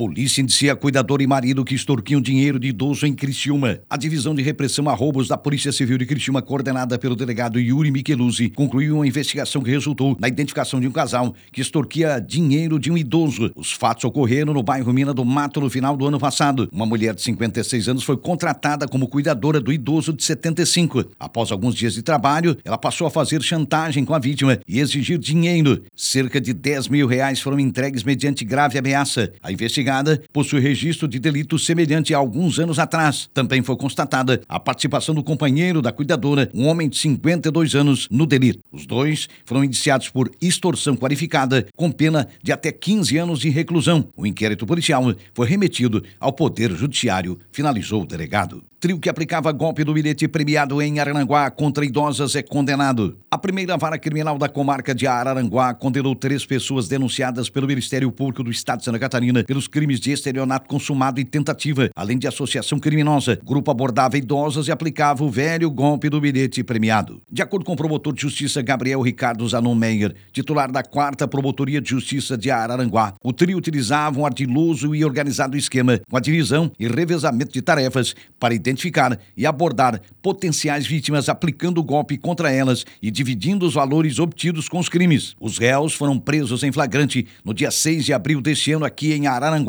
Polícia indicia cuidador e marido que extorquiam dinheiro de idoso em Criciúma. A divisão de repressão a roubos da Polícia Civil de Criciúma, coordenada pelo delegado Yuri Micheluzzi, concluiu uma investigação que resultou na identificação de um casal que extorquia dinheiro de um idoso. Os fatos ocorreram no bairro Mina do Mato no final do ano passado. Uma mulher de 56 anos foi contratada como cuidadora do idoso de 75. Após alguns dias de trabalho, ela passou a fazer chantagem com a vítima e exigir dinheiro. Cerca de 10 mil reais foram entregues mediante grave ameaça. A investigada investigada possui registro de delito semelhante a alguns anos atrás. Também foi constatada a participação do companheiro da cuidadora, um homem de 52 anos, no delito. Os dois foram indiciados por extorsão qualificada, com pena de até 15 anos de reclusão. O inquérito policial foi remetido ao Poder Judiciário, finalizou o delegado. Trio que aplicava golpe do bilhete premiado em Araranguá contra idosas é condenado. A primeira vara criminal da comarca de Araranguá condenou três pessoas denunciadas pelo Ministério Público do Estado de Santa Catarina pelos crimes de estelionato consumado e tentativa, além de associação criminosa. O grupo abordava idosas e aplicava o velho golpe do bilhete premiado. De acordo com o promotor de justiça Gabriel Ricardo Zanon Meyer, titular da quarta Promotoria de Justiça de Araranguá, o trio utilizava um ardiloso e organizado esquema com a divisão e revezamento de tarefas para identificar e abordar potenciais vítimas aplicando o golpe contra elas e dividindo os valores obtidos com os crimes. Os réus foram presos em flagrante no dia 6 de abril deste ano aqui em Araranguá,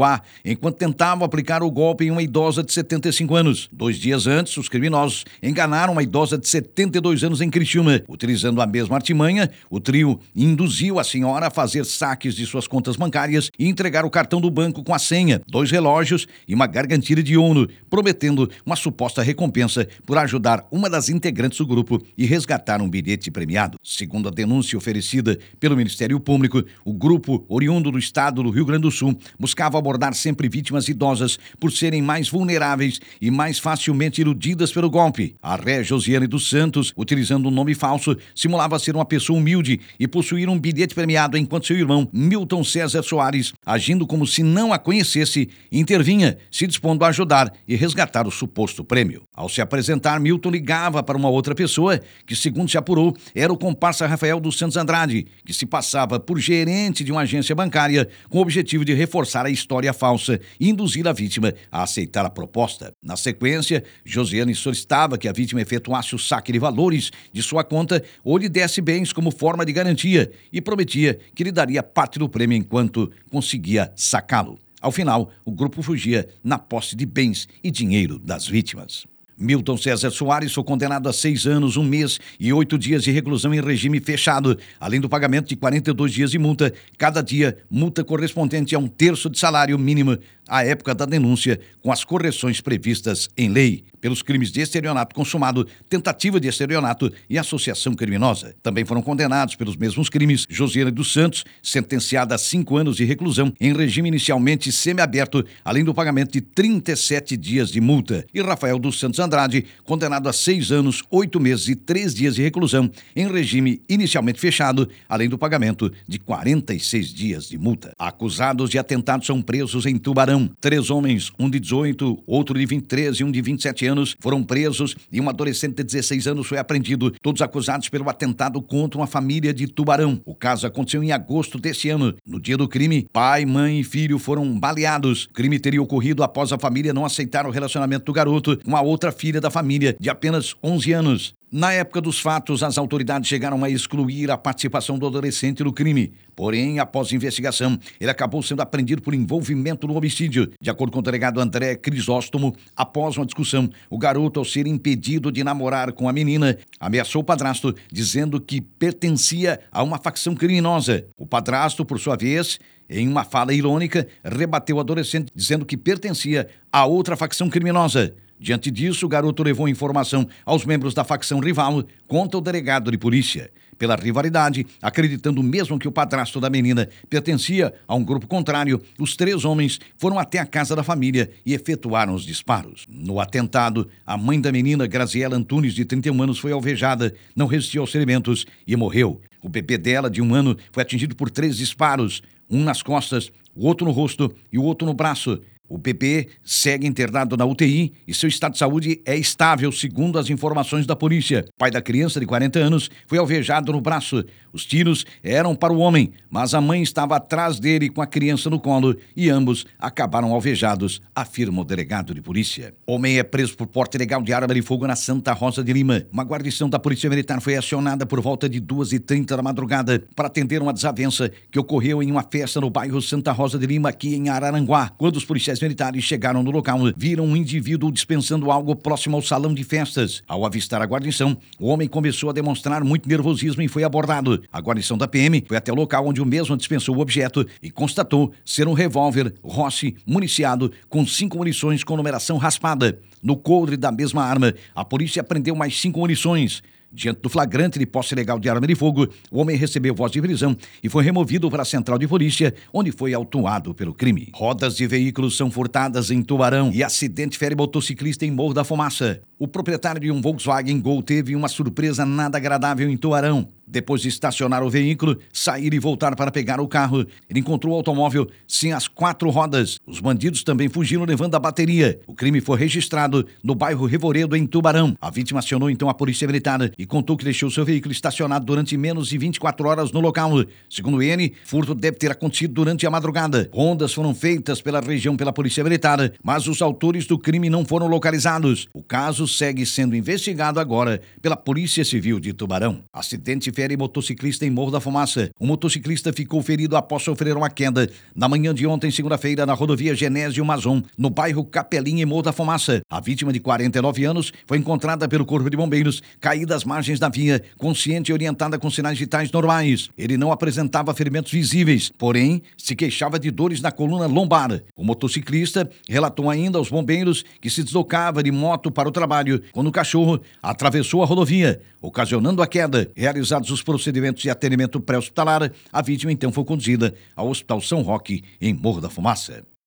enquanto tentavam aplicar o golpe em uma idosa de 75 anos. Dois dias antes, os criminosos enganaram uma idosa de 72 anos em Criciúma. Utilizando a mesma artimanha, o trio induziu a senhora a fazer saques de suas contas bancárias e entregar o cartão do banco com a senha, dois relógios e uma gargantilha de ouro, prometendo uma suposta recompensa por ajudar uma das integrantes do grupo e resgatar um bilhete premiado. Segundo a denúncia oferecida pelo Ministério Público, o grupo, oriundo do estado do Rio Grande do Sul, buscava abordar sempre vítimas idosas por serem mais vulneráveis e mais facilmente iludidas pelo golpe. A ré Josiane dos Santos, utilizando um nome falso, simulava ser uma pessoa humilde e possuir um bilhete premiado, enquanto seu irmão, Milton César Soares, agindo como se não a conhecesse, intervinha, se dispondo a ajudar e resgatar o suposto prêmio. Ao se apresentar, Milton ligava para uma outra pessoa, que, segundo se apurou, era o comparsa Rafael dos Santos Andrade, que se passava por gerente de uma agência bancária com o objetivo de reforçar a história falsa e induzir a vítima a aceitar a proposta. Na sequência, Josiane solicitava que a vítima efetuasse o saque de valores de sua conta ou lhe desse bens como forma de garantia e prometia que lhe daria parte do prêmio enquanto conseguia sacá-lo. Ao final, o grupo fugia na posse de bens e dinheiro das vítimas. Milton César Soares foi condenado a seis anos, um mês e oito dias de reclusão em regime fechado, além do pagamento de 42 dias de multa, cada dia multa correspondente a um terço de salário mínimo à época da denúncia, com as correções previstas em lei, pelos crimes de estelionato consumado, tentativa de estelionato e associação criminosa. Também foram condenados pelos mesmos crimes Josiane dos Santos, sentenciada a cinco anos de reclusão em regime inicialmente semiaberto, além do pagamento de 37 dias de multa, e Rafael dos Santos Andrade, condenado a seis anos, oito meses e três dias de reclusão em regime inicialmente fechado, além do pagamento de 46 dias de multa. Acusados de atentado são presos em Tubarão. Três homens, um de 18, outro de 23 e um de 27 anos, foram presos e um adolescente de 16 anos foi apreendido, todos acusados pelo atentado contra uma família de Tubarão. O caso aconteceu em agosto deste ano. No dia do crime, pai, mãe e filho foram baleados. O crime teria ocorrido após a família não aceitar o relacionamento do garoto com a outra filha da família, de apenas 11 anos. Na época dos fatos, as autoridades chegaram a excluir a participação do adolescente no crime. Porém, após investigação, ele acabou sendo apreendido por envolvimento no homicídio. De acordo com o delegado André Crisóstomo, após uma discussão, o garoto, ao ser impedido de namorar com a menina, ameaçou o padrasto, dizendo que pertencia a uma facção criminosa. O padrasto, por sua vez, em uma fala irônica, rebateu o adolescente, dizendo que pertencia a outra facção criminosa. Diante disso, o garoto levou informação aos membros da facção rival contra o delegado de polícia. Pela rivalidade, acreditando mesmo que o padrasto da menina pertencia a um grupo contrário, os três homens foram até a casa da família e efetuaram os disparos. No atentado, a mãe da menina, Graziela Antunes, de 31 anos, foi alvejada, não resistiu aos ferimentos e morreu. O bebê dela, de um ano, foi atingido por três disparos, um nas costas, o outro no rosto e o outro no braço. O PP segue internado na UTI e seu estado de saúde é estável, segundo as informações da polícia. O pai da criança, de 40 anos, foi alvejado no braço. Os tiros eram para o homem, mas a mãe estava atrás dele com a criança no colo e ambos acabaram alvejados, afirma o delegado de polícia. Homem é preso por porte ilegal de arma de fogo na Santa Rosa de Lima. Uma guarnição da Polícia Militar foi acionada por volta de 2h30 da madrugada para atender uma desavença que ocorreu em uma festa no bairro Santa Rosa de Lima, aqui em Araranguá. Quando os policiais militares chegaram no local, viram um indivíduo dispensando algo próximo ao salão de festas. Ao avistar a guarnição, o homem começou a demonstrar muito nervosismo e foi abordado. A guarnição da PM foi até o local onde o mesmo dispensou o objeto e constatou ser um revólver Rossi municiado com cinco munições com numeração raspada. No coldre da mesma arma, a polícia apreendeu mais cinco munições. Diante do flagrante de posse ilegal de arma de fogo, o homem recebeu voz de prisão e foi removido para a central de polícia, onde foi autuado pelo crime. Rodas de veículos são furtadas em Tubarão e acidente fere motociclista em Morro da Fumaça. O proprietário de um Volkswagen Gol teve uma surpresa nada agradável em Tubarão. Depois de estacionar o veículo, sair e voltar para pegar o carro, ele encontrou o automóvel sem as quatro rodas. Os bandidos também fugiram levando a bateria. O crime foi registrado no bairro Revoredo, em Tubarão. A vítima acionou então a polícia militar e contou que deixou seu veículo estacionado durante menos de 24 horas no local. Segundo ele, furto deve ter acontecido durante a madrugada. Rondas foram feitas pela região pela polícia militar, mas os autores do crime não foram localizados. O caso segue sendo investigado agora pela Polícia Civil de Tubarão. Acidente fere motociclista em Morro da Fumaça. O motociclista ficou ferido após sofrer uma queda na manhã de ontem, segunda-feira, na rodovia Genésio Mazon, no bairro Capelinha, em Morro da Fumaça. A vítima de 49 anos foi encontrada pelo Corpo de Bombeiros, caída às margens da via, consciente e orientada com sinais vitais normais. Ele não apresentava ferimentos visíveis, porém se queixava de dores na coluna lombar. O motociclista relatou ainda aos bombeiros que se deslocava de moto para o trabalho quando o cachorro atravessou a rodovia, ocasionando a queda. Realizados os procedimentos de atendimento pré-hospitalar, a vítima então foi conduzida ao Hospital São Roque, em Morro da Fumaça.